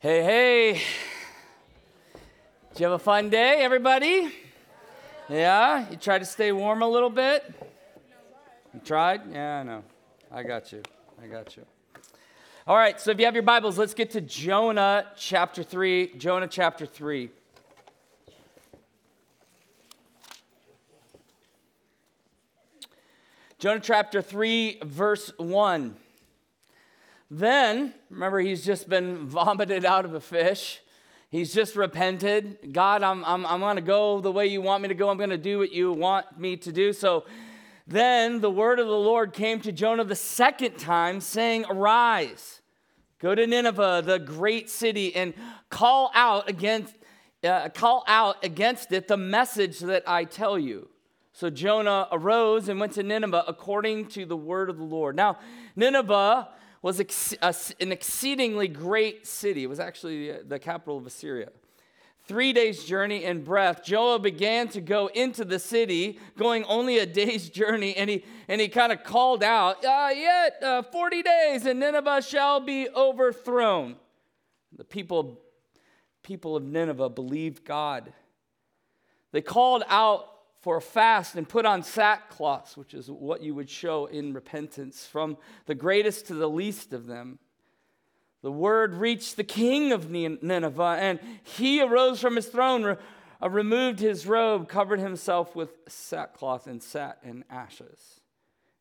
Hey, hey. Did you have a fun day, everybody? Yeah? You tried to stay warm a little bit? You tried? Yeah, I know. I got you. I got you. All right, so if you have your Bibles, let's get to Jonah chapter 3. Jonah chapter 3. Jonah chapter 3, verse 1. Then, remember, he's just been vomited out of a fish. He's just repented. God, I'm, I'm, I'm going to go the way you want me to go. I'm going to do what you want me to do. So then the word of the Lord came to Jonah the second time, saying, Arise, go to Nineveh, the great city, and call out against, uh, call out against it the message that I tell you. So Jonah arose and went to Nineveh according to the word of the Lord. Now, Nineveh was ex- an exceedingly great city. It was actually the capital of Assyria. Three days' journey in breadth, Jonah began to go into the city, going only a day's journey, and he, and he kind of called out, uh, Yet uh, 40 days, and Nineveh shall be overthrown. The people, people of Nineveh believed God. They called out for a fast and put on sackcloth, which is what you would show in repentance, from the greatest to the least of them. The word reached the king of Nineveh, and he arose from his throne, uh, removed his robe, covered himself with sackcloth, and sat in ashes.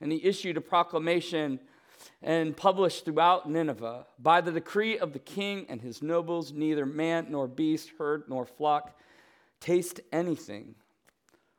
And he issued a proclamation and published throughout Nineveh by the decree of the king and his nobles, neither man nor beast, herd nor flock taste anything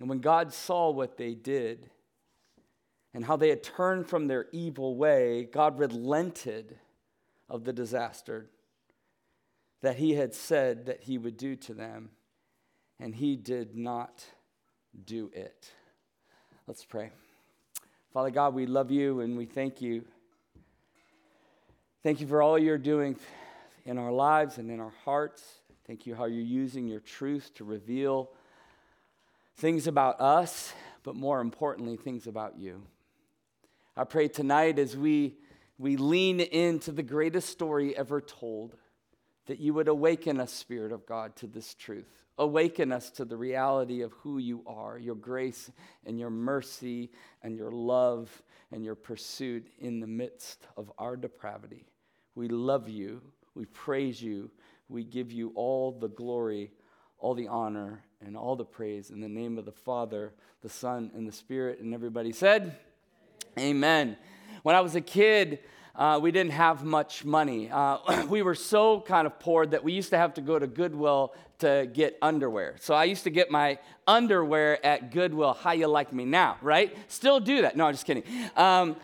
And when God saw what they did and how they had turned from their evil way, God relented of the disaster that he had said that he would do to them, and he did not do it. Let's pray. Father God, we love you and we thank you. Thank you for all you're doing in our lives and in our hearts. Thank you how you're using your truth to reveal things about us, but more importantly, things about you. I pray tonight as we, we lean into the greatest story ever told, that you would awaken us, Spirit of God, to this truth. Awaken us to the reality of who you are, your grace and your mercy and your love and your pursuit in the midst of our depravity. We love you. We praise you. We give you all the glory, all the honor, and all the praise in the name of the Father, the Son, and the Spirit. And everybody said, Amen. Amen. When I was a kid, uh, we didn't have much money. Uh, we were so kind of poor that we used to have to go to Goodwill to get underwear. So I used to get my underwear at Goodwill. How you like me now, right? Still do that. No, I'm just kidding. Um,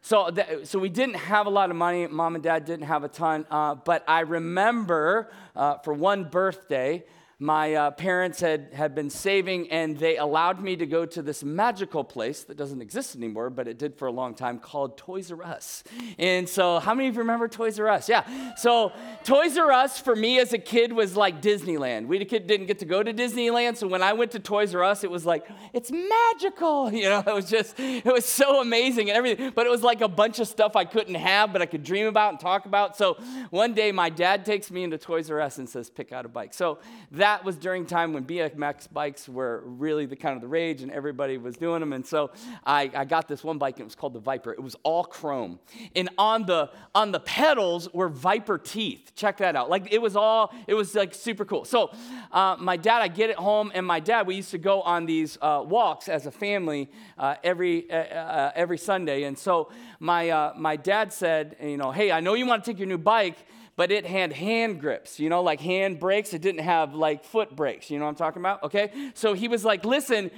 so, th- so we didn't have a lot of money. Mom and dad didn't have a ton. Uh, but I remember uh, for one birthday, my uh, parents had, had been saving and they allowed me to go to this magical place that doesn't exist anymore but it did for a long time called toys r us. And so how many of you remember toys r us? Yeah. So toys r us for me as a kid was like disneyland. We didn't get to go to disneyland so when i went to toys r us it was like it's magical! You know it was just it was so amazing and everything but it was like a bunch of stuff i couldn't have but i could dream about and talk about. So one day my dad takes me into toys r us and says pick out a bike. So that that was during time when BMX bikes were really the kind of the rage and everybody was doing them. And so I, I got this one bike and it was called the Viper. It was all chrome. And on the on the pedals were Viper teeth. Check that out. Like it was all, it was like super cool. So uh, my dad, I get it home, and my dad, we used to go on these uh, walks as a family uh, every uh, uh, every Sunday. And so my uh, my dad said, you know, hey, I know you want to take your new bike but it had hand grips, you know, like hand brakes. It didn't have like foot brakes. You know what I'm talking about? Okay. So he was like, listen,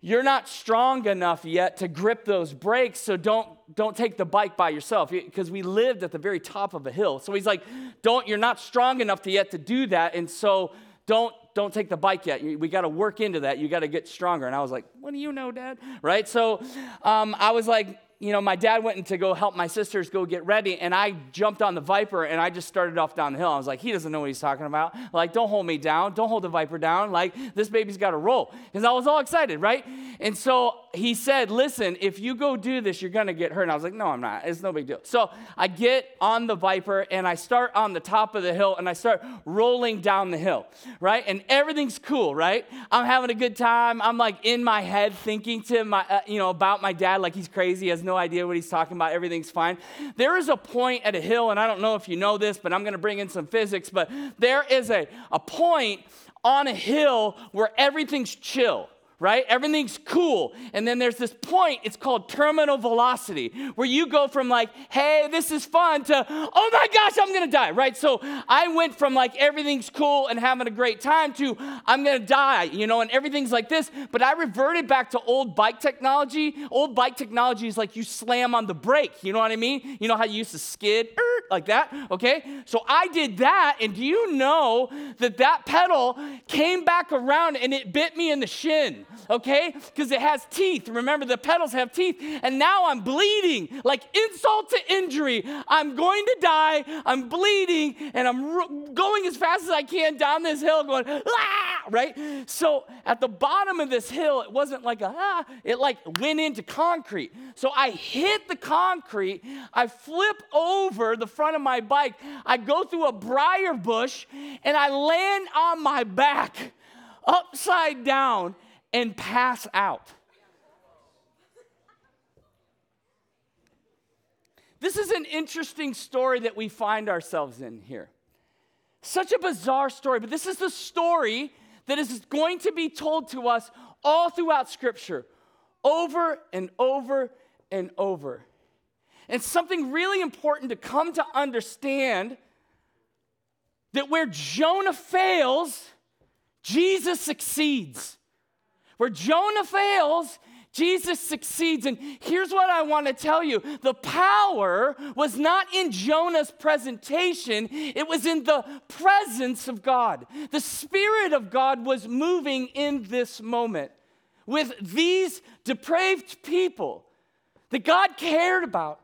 you're not strong enough yet to grip those brakes, so don't don't take the bike by yourself because we lived at the very top of a hill. So he's like, don't, you're not strong enough to yet to do that. And so don't, don't take the bike yet. We got to work into that. You got to get stronger. And I was like, what do you know, dad? Right? So um, I was like, you know, my dad went to go help my sisters go get ready, and I jumped on the Viper and I just started off down the hill. I was like, he doesn't know what he's talking about. Like, don't hold me down. Don't hold the Viper down. Like, this baby's got to roll. Because I was all excited, right? And so he said, listen, if you go do this, you're going to get hurt. And I was like, no, I'm not. It's no big deal. So I get on the Viper and I start on the top of the hill and I start rolling down the hill, right? And everything's cool, right? I'm having a good time. I'm like in my head thinking to my, uh, you know, about my dad like he's crazy. Has no idea what he's talking about. Everything's fine. There is a point at a hill, and I don't know if you know this, but I'm going to bring in some physics, but there is a, a point on a hill where everything's chill right? Everything's cool. And then there's this point, it's called terminal velocity, where you go from like, hey, this is fun to, oh my gosh, I'm gonna die, right? So I went from like everything's cool and having a great time to I'm gonna die, you know, and everything's like this. But I reverted back to old bike technology. Old bike technology is like you slam on the brake, you know what I mean? You know how you used to skid like that, okay? So I did that, and do you know that that pedal came back around and it bit me in the shin? Okay? Because it has teeth. Remember, the pedals have teeth. And now I'm bleeding, like insult to injury. I'm going to die. I'm bleeding, and I'm going as fast as I can down this hill, going, ah, right? So at the bottom of this hill, it wasn't like a, ah, it like went into concrete. So I hit the concrete. I flip over the front of my bike. I go through a briar bush, and I land on my back upside down and pass out. This is an interesting story that we find ourselves in here. Such a bizarre story, but this is the story that is going to be told to us all throughout Scripture, over and over and over. And something really important to come to understand that where Jonah fails, Jesus succeeds. Where Jonah fails, Jesus succeeds. And here's what I want to tell you the power was not in Jonah's presentation, it was in the presence of God. The Spirit of God was moving in this moment with these depraved people that God cared about,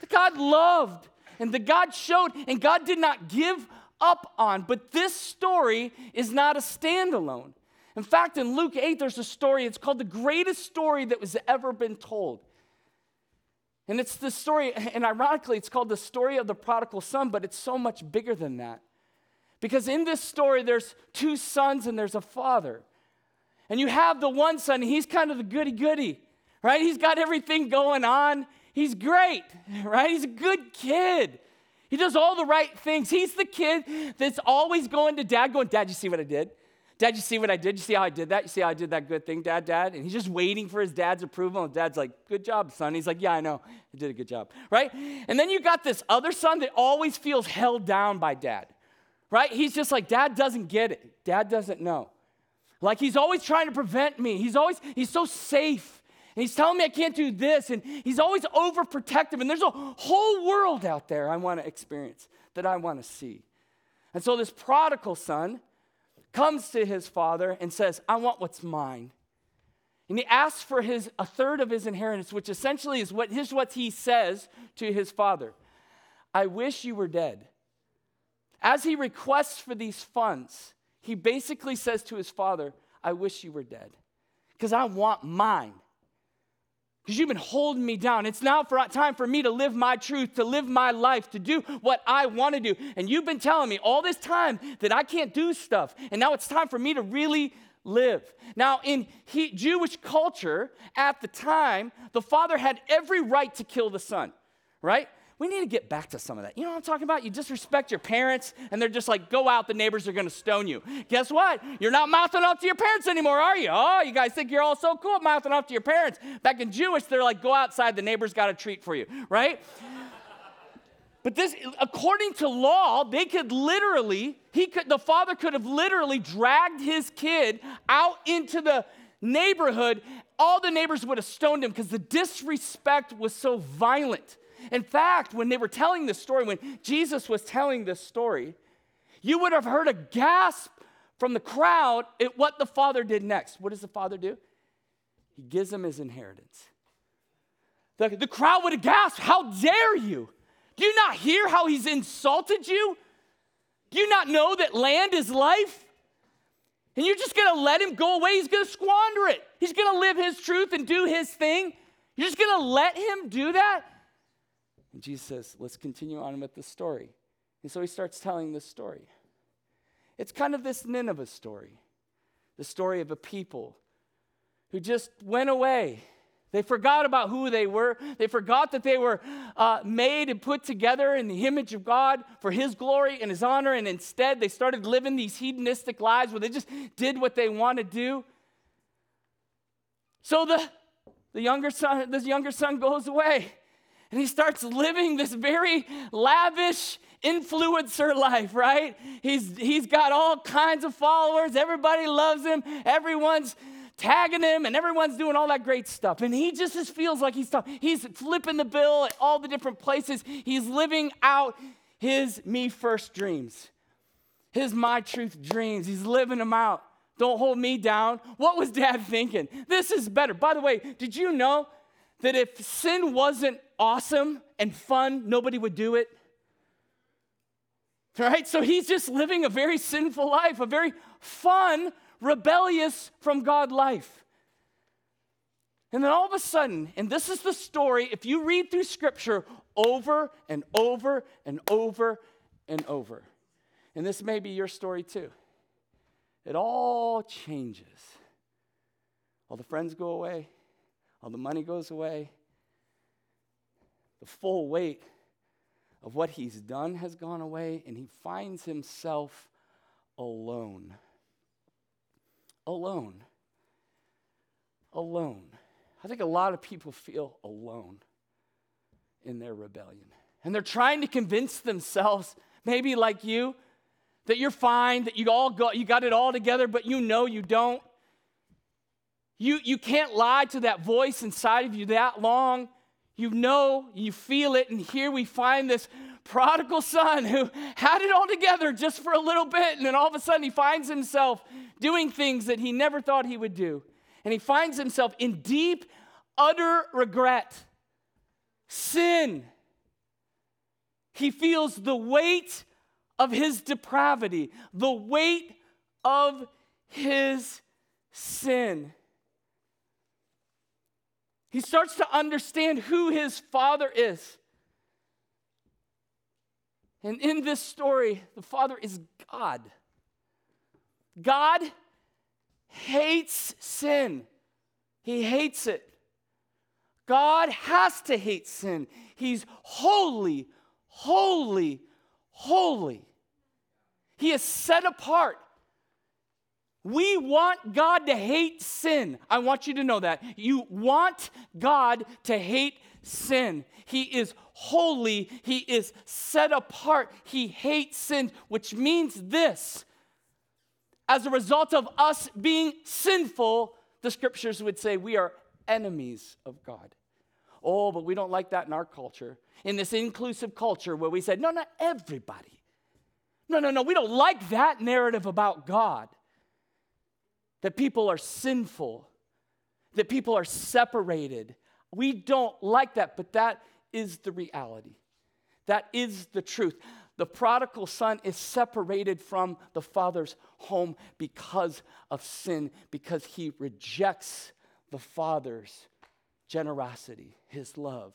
that God loved, and that God showed, and God did not give up on. But this story is not a standalone. In fact, in Luke 8, there's a story, it's called the greatest story that was ever been told. And it's the story, and ironically, it's called the story of the prodigal son, but it's so much bigger than that. Because in this story, there's two sons and there's a father. And you have the one son, he's kind of the goody goody, right? He's got everything going on. He's great, right? He's a good kid. He does all the right things. He's the kid that's always going to dad, going, Dad, you see what I did? Dad, you see what I did? You see how I did that? You see how I did that good thing, Dad, Dad? And he's just waiting for his dad's approval. And dad's like, Good job, son. He's like, Yeah, I know. I did a good job, right? And then you got this other son that always feels held down by dad, right? He's just like, Dad doesn't get it. Dad doesn't know. Like he's always trying to prevent me. He's always, he's so safe. And he's telling me I can't do this. And he's always overprotective. And there's a whole world out there I want to experience, that I want to see. And so this prodigal son, comes to his father and says, I want what's mine. And he asks for his, a third of his inheritance, which essentially is what, here's what he says to his father I wish you were dead. As he requests for these funds, he basically says to his father, I wish you were dead because I want mine because you've been holding me down. It's now for, time for me to live my truth, to live my life, to do what I want to do. And you've been telling me all this time that I can't do stuff. And now it's time for me to really live. Now, in he, Jewish culture at the time, the father had every right to kill the son, right? We need to get back to some of that. You know what I'm talking about? You disrespect your parents, and they're just like, go out, the neighbors are gonna stone you. Guess what? You're not mouthing off to your parents anymore, are you? Oh, you guys think you're all so cool mouthing off to your parents. Back in Jewish, they're like, go outside, the neighbor's got a treat for you, right? But this, according to law, they could literally, he could, the father could have literally dragged his kid out into the neighborhood all the neighbors would have stoned him because the disrespect was so violent. In fact, when they were telling this story, when Jesus was telling this story, you would have heard a gasp from the crowd at what the father did next. What does the father do? He gives him his inheritance. The, the crowd would have gasped, How dare you? Do you not hear how he's insulted you? Do you not know that land is life? And you're just gonna let him go away? He's gonna squander it. He's gonna live his truth and do his thing. You're just gonna let him do that? And Jesus says, Let's continue on with the story. And so he starts telling this story. It's kind of this Nineveh story, the story of a people who just went away they forgot about who they were. They forgot that they were uh, made and put together in the image of God for His glory and His honor. And instead, they started living these hedonistic lives where they just did what they want to do. So the, the younger son, this younger son goes away and he starts living this very lavish influencer life, right? He's, he's got all kinds of followers. Everybody loves him. Everyone's tagging him and everyone's doing all that great stuff. And he just, just feels like he's, he's flipping the bill at all the different places. He's living out his me first dreams, his my truth dreams. He's living them out. Don't hold me down. What was dad thinking? This is better. By the way, did you know that if sin wasn't awesome and fun, nobody would do it? Right? So he's just living a very sinful life, a very fun, rebellious from God life. And then all of a sudden, and this is the story, if you read through scripture over and over and over and over, and this may be your story too, it all changes. All the friends go away, all the money goes away, the full weight of what he's done has gone away, and he finds himself alone alone. Alone. I think a lot of people feel alone in their rebellion. And they're trying to convince themselves, maybe like you, that you're fine, that you all got, you got it all together, but you know you don't. You, you can't lie to that voice inside of you that long. You know, you feel it, and here we find this prodigal son who had it all together just for a little bit, and then all of a sudden he finds himself doing things that he never thought he would do. And he finds himself in deep, utter regret, sin. He feels the weight of his depravity, the weight of his sin. He starts to understand who his father is. And in this story, the father is God. God hates sin, He hates it. God has to hate sin. He's holy, holy, holy. He is set apart. We want God to hate sin. I want you to know that. You want God to hate sin. He is holy. He is set apart. He hates sin, which means this as a result of us being sinful, the scriptures would say we are enemies of God. Oh, but we don't like that in our culture, in this inclusive culture where we said, no, not everybody. No, no, no, we don't like that narrative about God. That people are sinful, that people are separated. We don't like that, but that is the reality. That is the truth. The prodigal son is separated from the father's home because of sin, because he rejects the father's generosity, his love,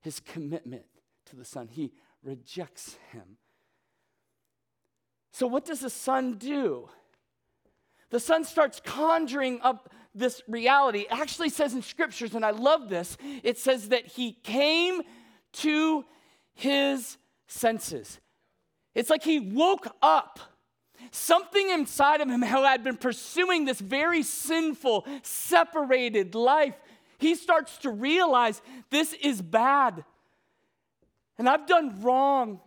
his commitment to the son. He rejects him. So, what does the son do? The son starts conjuring up this reality. It actually says in scriptures, and I love this, it says that he came to his senses. It's like he woke up. Something inside of him who had been pursuing this very sinful, separated life, he starts to realize this is bad. And I've done wrong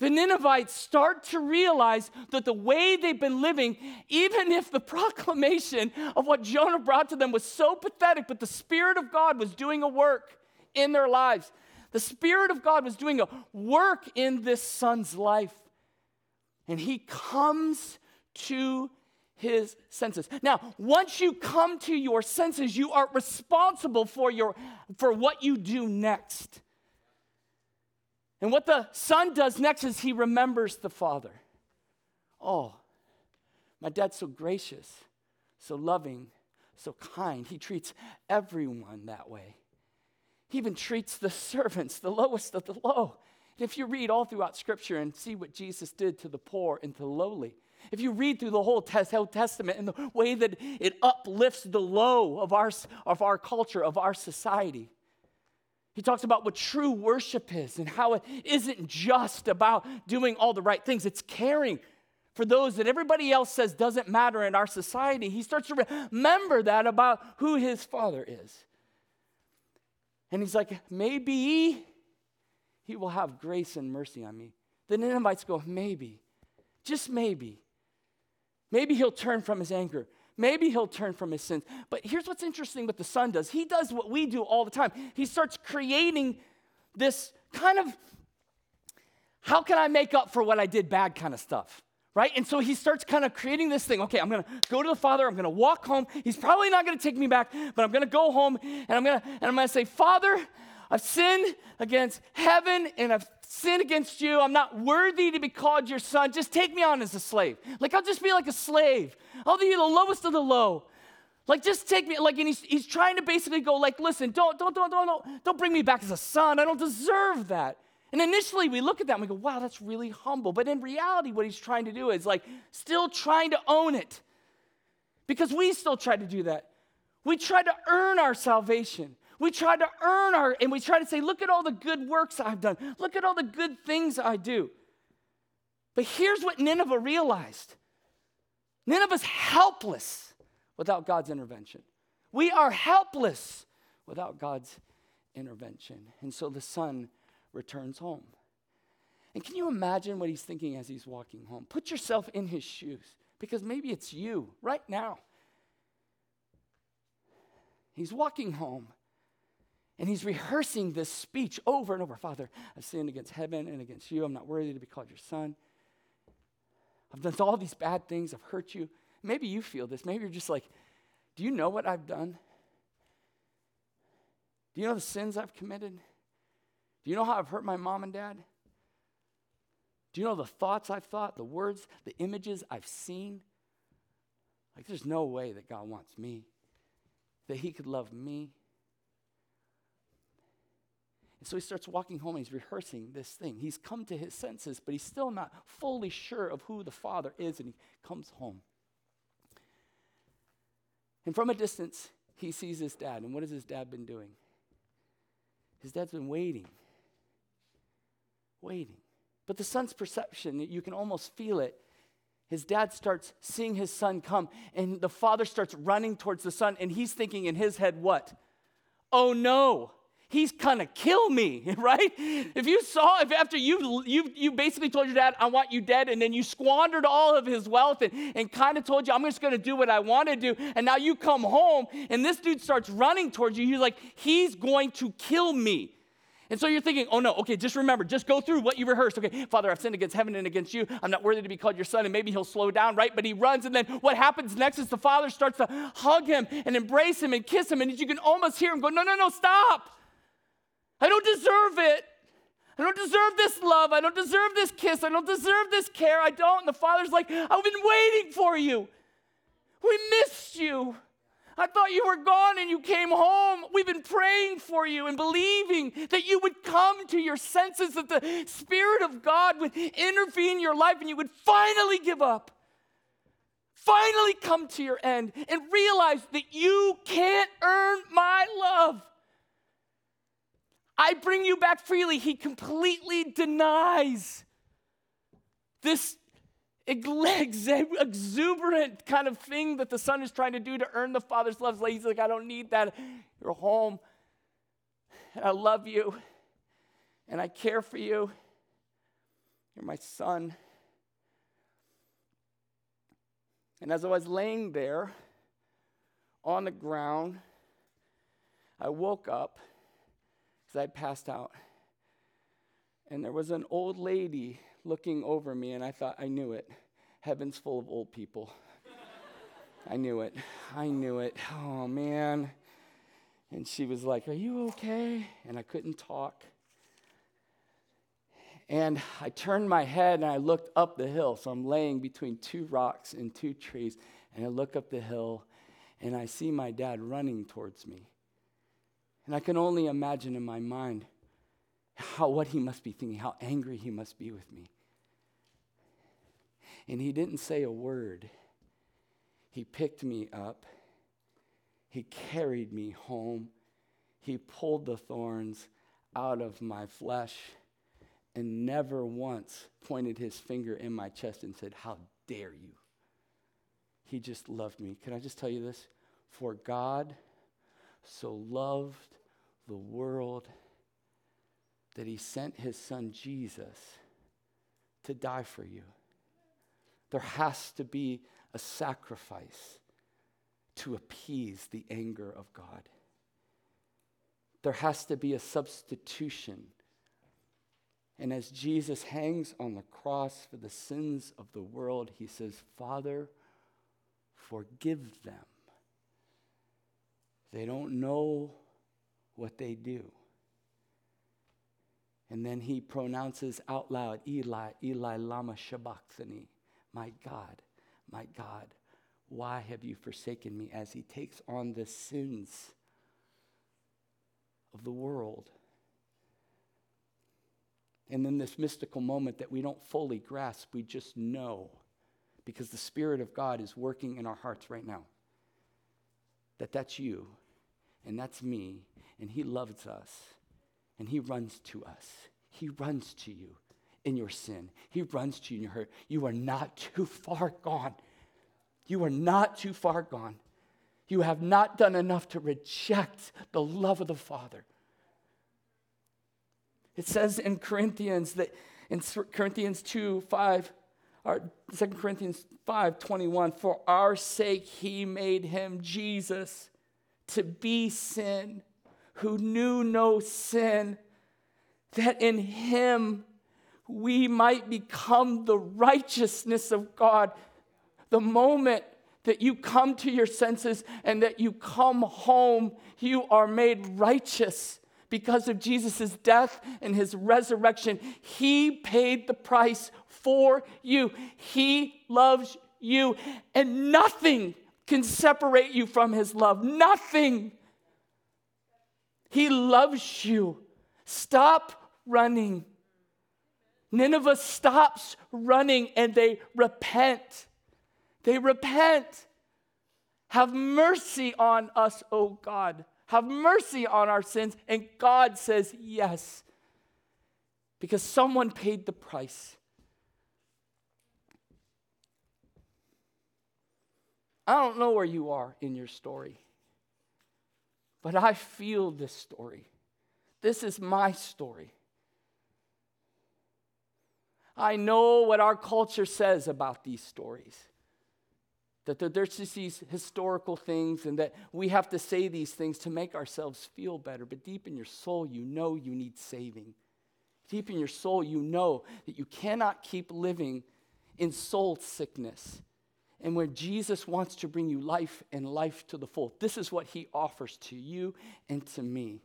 the Ninevites start to realize that the way they've been living, even if the proclamation of what Jonah brought to them was so pathetic, but the Spirit of God was doing a work in their lives. The Spirit of God was doing a work in this son's life. And he comes to his senses. Now, once you come to your senses, you are responsible for, your, for what you do next. And what the son does next is he remembers the father. Oh, my dad's so gracious, so loving, so kind. He treats everyone that way. He even treats the servants, the lowest of the low. And if you read all throughout Scripture and see what Jesus did to the poor and to the lowly, if you read through the whole Testament and the way that it uplifts the low of our, of our culture, of our society, he talks about what true worship is and how it isn't just about doing all the right things, it's caring for those that everybody else says doesn't matter in our society. He starts to remember that about who his father is. And he's like, maybe he will have grace and mercy on me. The Ninevites go, maybe, just maybe. Maybe he'll turn from his anger. Maybe he'll turn from his sins. But here's what's interesting what the son does. He does what we do all the time. He starts creating this kind of how can I make up for what I did bad kind of stuff right? And so he starts kind of creating this thing. Okay, I'm to go to the Father. I'm to walk home. He's probably not to take me back, but I'm to go home and I'm to and I'm to say, "Father, I've sinned against heaven and I've sinned against you. I'm not worthy to be called your son. Just take me on as a slave. Like I'll just be like a slave. I'll be the lowest of the low." Like, just take me, like, and he's, he's trying to basically go, like, listen, don't, don't, don't, don't, don't, don't bring me back as a son. I don't deserve that. And initially we look at that and we go, wow, that's really humble. But in reality, what he's trying to do is like still trying to own it. Because we still try to do that. We try to earn our salvation. We try to earn our, and we try to say, look at all the good works I've done. Look at all the good things I do. But here's what Nineveh realized Nineveh's helpless without God's intervention. We are helpless without God's intervention. And so the son returns home. And can you imagine what he's thinking as he's walking home? Put yourself in his shoes because maybe it's you right now. He's walking home and he's rehearsing this speech over and over Father, I've sinned against heaven and against you. I'm not worthy to be called your son. I've done all these bad things. I've hurt you. Maybe you feel this. Maybe you're just like, Do you know what I've done? Do you know the sins I've committed? Do you know how I've hurt my mom and dad? Do you know the thoughts I've thought, the words, the images I've seen? Like, there's no way that God wants me, that He could love me. And so he starts walking home and he's rehearsing this thing. He's come to his senses, but he's still not fully sure of who the Father is, and he comes home. And from a distance, he sees his dad. And what has his dad been doing? His dad's been waiting waiting. But the son's perception, you can almost feel it. His dad starts seeing his son come, and the father starts running towards the son, and he's thinking in his head, what? Oh no, he's gonna kill me, right? If you saw, if after you you you basically told your dad, I want you dead, and then you squandered all of his wealth and, and kind of told you, I'm just gonna do what I want to do, and now you come home and this dude starts running towards you, he's like, he's going to kill me. And so you're thinking, oh no, okay, just remember, just go through what you rehearsed. Okay, Father, I've sinned against heaven and against you. I'm not worthy to be called your son. And maybe he'll slow down, right? But he runs. And then what happens next is the father starts to hug him and embrace him and kiss him. And you can almost hear him go, no, no, no, stop. I don't deserve it. I don't deserve this love. I don't deserve this kiss. I don't deserve this care. I don't. And the father's like, I've been waiting for you. We missed you. I thought you were gone and you came home. We've been praying for you and believing that you would come to your senses, that the Spirit of God would intervene in your life and you would finally give up. Finally come to your end and realize that you can't earn my love. I bring you back freely. He completely denies this exuberant kind of thing that the son is trying to do to earn the father's love. He's like, I don't need that. You're home. And I love you. And I care for you. You're my son. And as I was laying there on the ground, I woke up because I passed out. And there was an old lady looking over me, and I thought, I knew it. Heaven's full of old people. I knew it. I knew it. Oh, man. And she was like, Are you okay? And I couldn't talk. And I turned my head and I looked up the hill. So I'm laying between two rocks and two trees. And I look up the hill and I see my dad running towards me. And I can only imagine in my mind how what he must be thinking, how angry he must be with me. And he didn't say a word. He picked me up. He carried me home. He pulled the thorns out of my flesh and never once pointed his finger in my chest and said, How dare you? He just loved me. Can I just tell you this? For God so loved the world that he sent his son Jesus to die for you. There has to be a sacrifice to appease the anger of God. There has to be a substitution. And as Jesus hangs on the cross for the sins of the world, he says, Father, forgive them. They don't know what they do. And then he pronounces out loud, Eli, Eli, Lama Sabachthani, my God, my God, why have you forsaken me? As he takes on the sins of the world. And then this mystical moment that we don't fully grasp, we just know because the Spirit of God is working in our hearts right now. That that's you and that's me, and He loves us, and He runs to us. He runs to you in your sin. He runs to you in your hurt. You are not too far gone. You are not too far gone. You have not done enough to reject the love of the Father. It says in Corinthians that in Corinthians 2 5, or 2 Corinthians 5 21, for our sake he made him Jesus to be sin, who knew no sin, that in him we might become the righteousness of God. The moment that you come to your senses and that you come home, you are made righteous because of Jesus' death and his resurrection. He paid the price for you. He loves you, and nothing can separate you from his love. Nothing. He loves you. Stop running. Nineveh stops running and they repent. They repent. Have mercy on us, O God. Have mercy on our sins. And God says, Yes, because someone paid the price. I don't know where you are in your story, but I feel this story. This is my story. I know what our culture says about these stories. That there's just these historical things, and that we have to say these things to make ourselves feel better. But deep in your soul, you know you need saving. Deep in your soul, you know that you cannot keep living in soul sickness and where Jesus wants to bring you life and life to the full. This is what he offers to you and to me.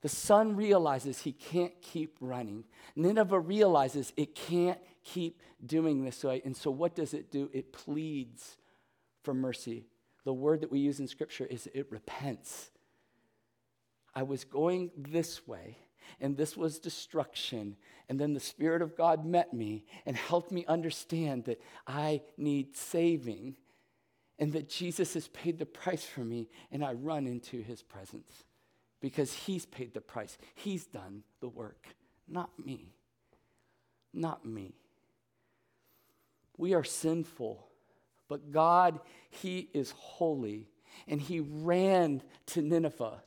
The son realizes he can't keep running. Nineveh realizes it can't keep doing this way. And so, what does it do? It pleads for mercy. The word that we use in Scripture is it repents. I was going this way, and this was destruction. And then the Spirit of God met me and helped me understand that I need saving and that Jesus has paid the price for me, and I run into his presence because he's paid the price. He's done the work, not me. Not me. We are sinful, but God, He is holy, and He ran to Nineveh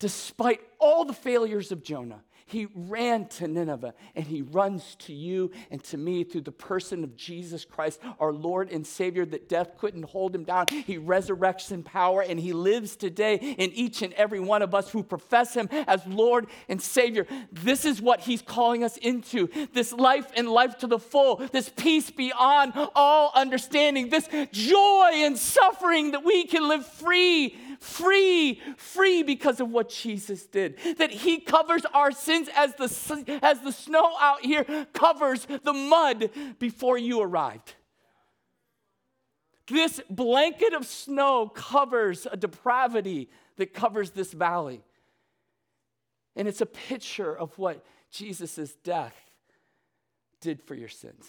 despite all the failures of Jonah. He ran to Nineveh and he runs to you and to me through the person of Jesus Christ, our Lord and Savior, that death couldn't hold him down. He resurrects in power and he lives today in each and every one of us who profess him as Lord and Savior. This is what he's calling us into this life and life to the full, this peace beyond all understanding, this joy and suffering that we can live free free, free because of what Jesus did. That he covers our sins as the, as the snow out here covers the mud before you arrived. This blanket of snow covers a depravity that covers this valley. And it's a picture of what Jesus' death did for your sins.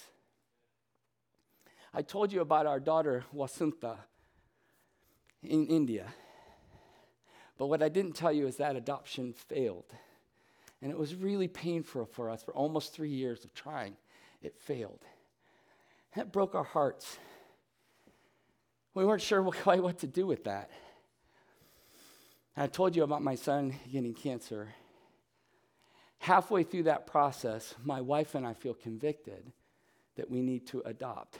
I told you about our daughter, Wasunta, in India. But what I didn't tell you is that adoption failed. And it was really painful for us for almost three years of trying. It failed. That broke our hearts. We weren't sure quite what to do with that. I told you about my son getting cancer. Halfway through that process, my wife and I feel convicted that we need to adopt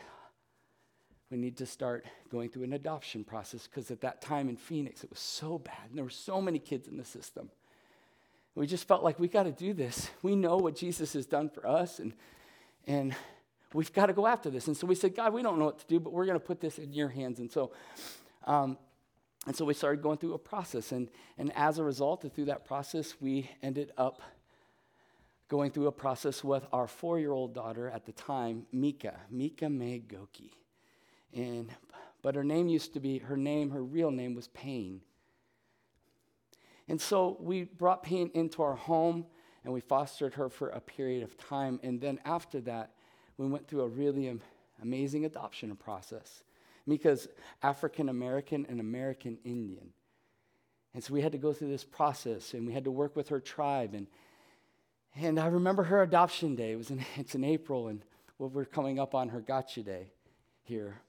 we need to start going through an adoption process because at that time in Phoenix, it was so bad. And there were so many kids in the system. We just felt like we got to do this. We know what Jesus has done for us, and, and we've got to go after this. And so we said, God, we don't know what to do, but we're going to put this in your hands. And so, um, and so we started going through a process. And, and as a result, through that process, we ended up going through a process with our four year old daughter at the time, Mika, Mika May Goki. And, but her name used to be, her name, her real name was Pain. And so we brought Pain into our home and we fostered her for a period of time. And then after that, we went through a really amazing adoption process because African American and American Indian. And so we had to go through this process and we had to work with her tribe. And, and I remember her adoption day. It was in, it's in April, and well, we're coming up on her gotcha day here.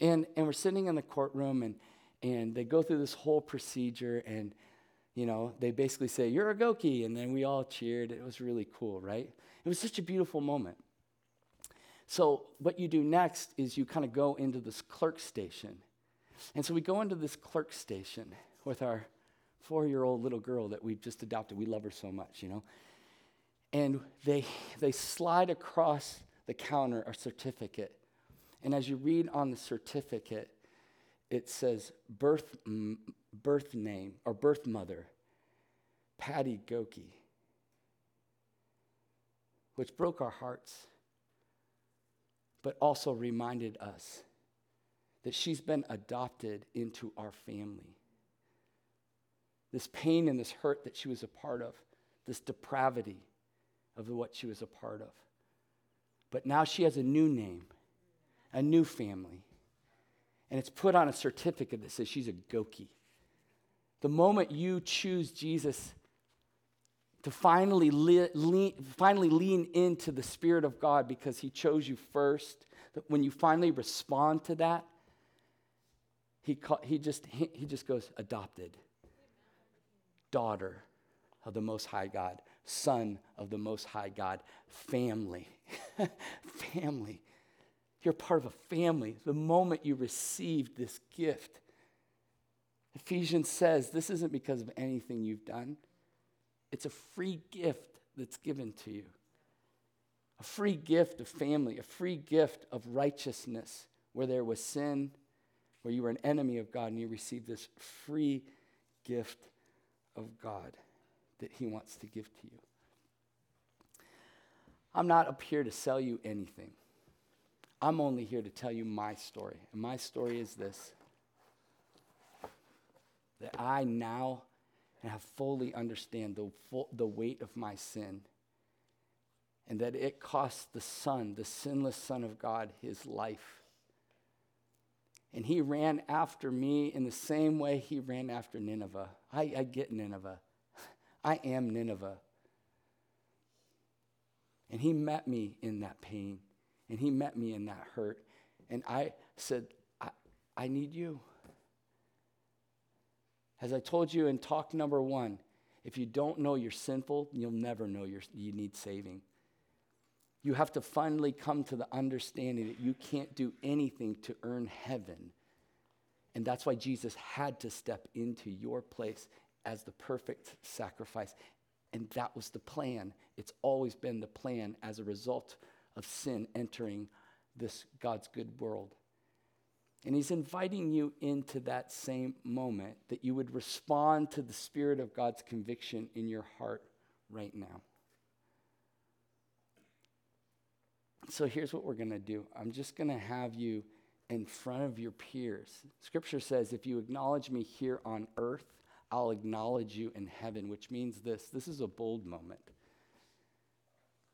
And, and we're sitting in the courtroom, and, and they go through this whole procedure, and, you know, they basically say, You're a Goki. And then we all cheered. It was really cool, right? It was such a beautiful moment. So, what you do next is you kind of go into this clerk station. And so we go into this clerk station with our four year old little girl that we've just adopted. We love her so much, you know. And they, they slide across the counter a certificate and as you read on the certificate, it says birth, m- birth name or birth mother, Patty Goki, which broke our hearts, but also reminded us that she's been adopted into our family. This pain and this hurt that she was a part of, this depravity of what she was a part of. But now she has a new name a new family. And it's put on a certificate that says she's a Goki. The moment you choose Jesus to finally, le- lean, finally lean into the Spirit of God because He chose you first, when you finally respond to that, He, he, just, he just goes, adopted, daughter of the Most High God, son of the Most High God, family. family. You're part of a family the moment you received this gift. Ephesians says this isn't because of anything you've done, it's a free gift that's given to you. A free gift of family, a free gift of righteousness where there was sin, where you were an enemy of God, and you received this free gift of God that He wants to give to you. I'm not up here to sell you anything. I'm only here to tell you my story. And my story is this that I now have fully understand the, full, the weight of my sin and that it cost the Son, the sinless Son of God, his life. And he ran after me in the same way he ran after Nineveh. I, I get Nineveh. I am Nineveh. And he met me in that pain. And he met me in that hurt. And I said, I, I need you. As I told you in talk number one, If you don't know you're sinful, you'll never know you need saving. You have to finally come to the understanding that you can't do anything to earn heaven. And that's why Jesus had to step into your place as the perfect sacrifice. And that was the plan. It's always been the plan as a result of sin entering this God's good world. And he's inviting you into that same moment that you would respond to the Spirit of God's conviction in your heart right now. So here's what we're going to do I'm just going to have you in front of your peers. Scripture says, if you acknowledge me here on earth, I'll acknowledge you in heaven, which means this this is a bold moment.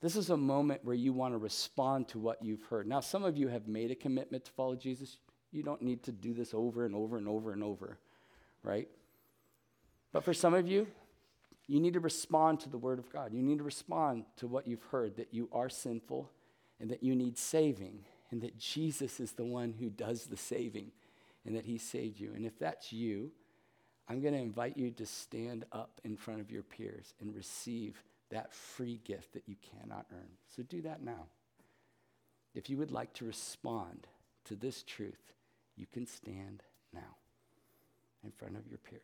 This is a moment where you want to respond to what you've heard. Now, some of you have made a commitment to follow Jesus. You don't need to do this over and over and over and over, right? But for some of you, you need to respond to the Word of God. You need to respond to what you've heard that you are sinful and that you need saving and that Jesus is the one who does the saving and that He saved you. And if that's you, I'm going to invite you to stand up in front of your peers and receive that free gift that you cannot earn. So do that now. If you would like to respond to this truth, you can stand now in front of your peers.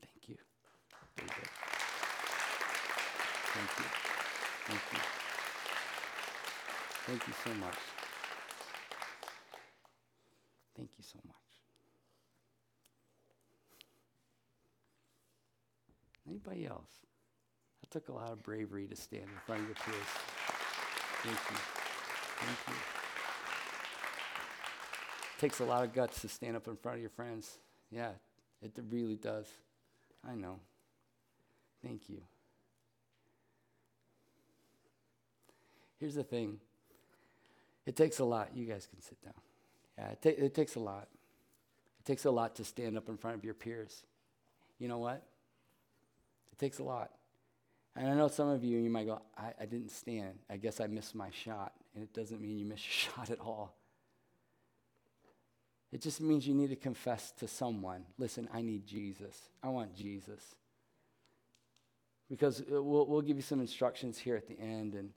Thank you. Thank you. Thank you. Thank you so much. Thank you so much. Anybody else? That took a lot of bravery to stand in front of your peers. Thank you. Thank you. Takes a lot of guts to stand up in front of your friends. Yeah, it really does. I know. Thank you. Here's the thing it takes a lot. You guys can sit down. Yeah, it, ta- it takes a lot. It takes a lot to stand up in front of your peers. You know what? It takes a lot. And I know some of you, you might go, I, I didn't stand. I guess I missed my shot. And it doesn't mean you missed your shot at all. It just means you need to confess to someone listen, I need Jesus. I want Jesus. Because uh, we'll, we'll give you some instructions here at the end. And,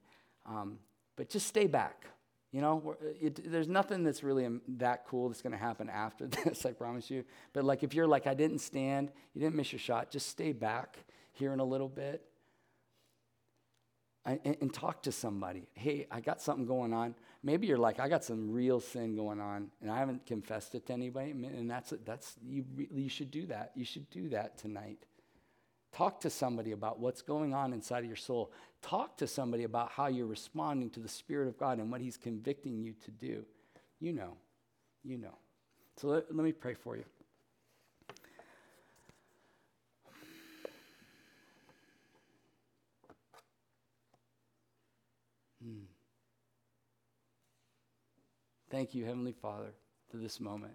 um, but just stay back. You know, uh, it, there's nothing that's really um, that cool that's going to happen after this, I promise you. But like if you're like, I didn't stand, you didn't miss your shot, just stay back here in a little bit and, and talk to somebody. Hey, I got something going on. Maybe you're like, I got some real sin going on and I haven't confessed it to anybody. And that's, that's you, you should do that. You should do that tonight. Talk to somebody about what's going on inside of your soul. Talk to somebody about how you're responding to the Spirit of God and what He's convicting you to do. You know. You know. So let, let me pray for you. Hmm. Thank you, Heavenly Father, for this moment.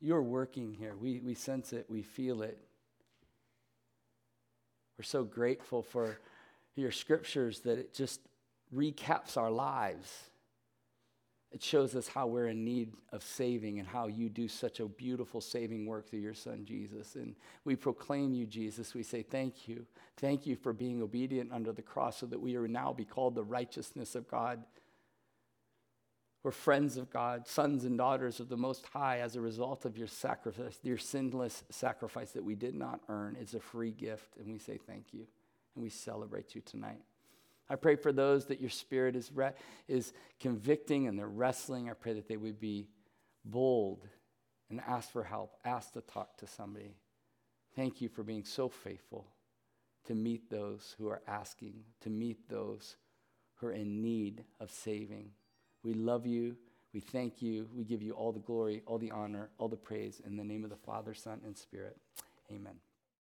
You're working here. We, we sense it, we feel it. We're so grateful for your scriptures that it just recaps our lives. It shows us how we're in need of saving and how you do such a beautiful saving work through your son, Jesus. And we proclaim you, Jesus. We say, Thank you. Thank you for being obedient under the cross so that we are now be called the righteousness of God. We're friends of God, sons and daughters of the Most High as a result of your sacrifice, your sinless sacrifice that we did not earn. It's a free gift, and we say thank you, and we celebrate you tonight. I pray for those that your spirit is, re- is convicting and they're wrestling. I pray that they would be bold and ask for help, ask to talk to somebody. Thank you for being so faithful to meet those who are asking, to meet those who are in need of saving. We love you. We thank you. We give you all the glory, all the honor, all the praise in the name of the Father, Son, and Spirit. Amen.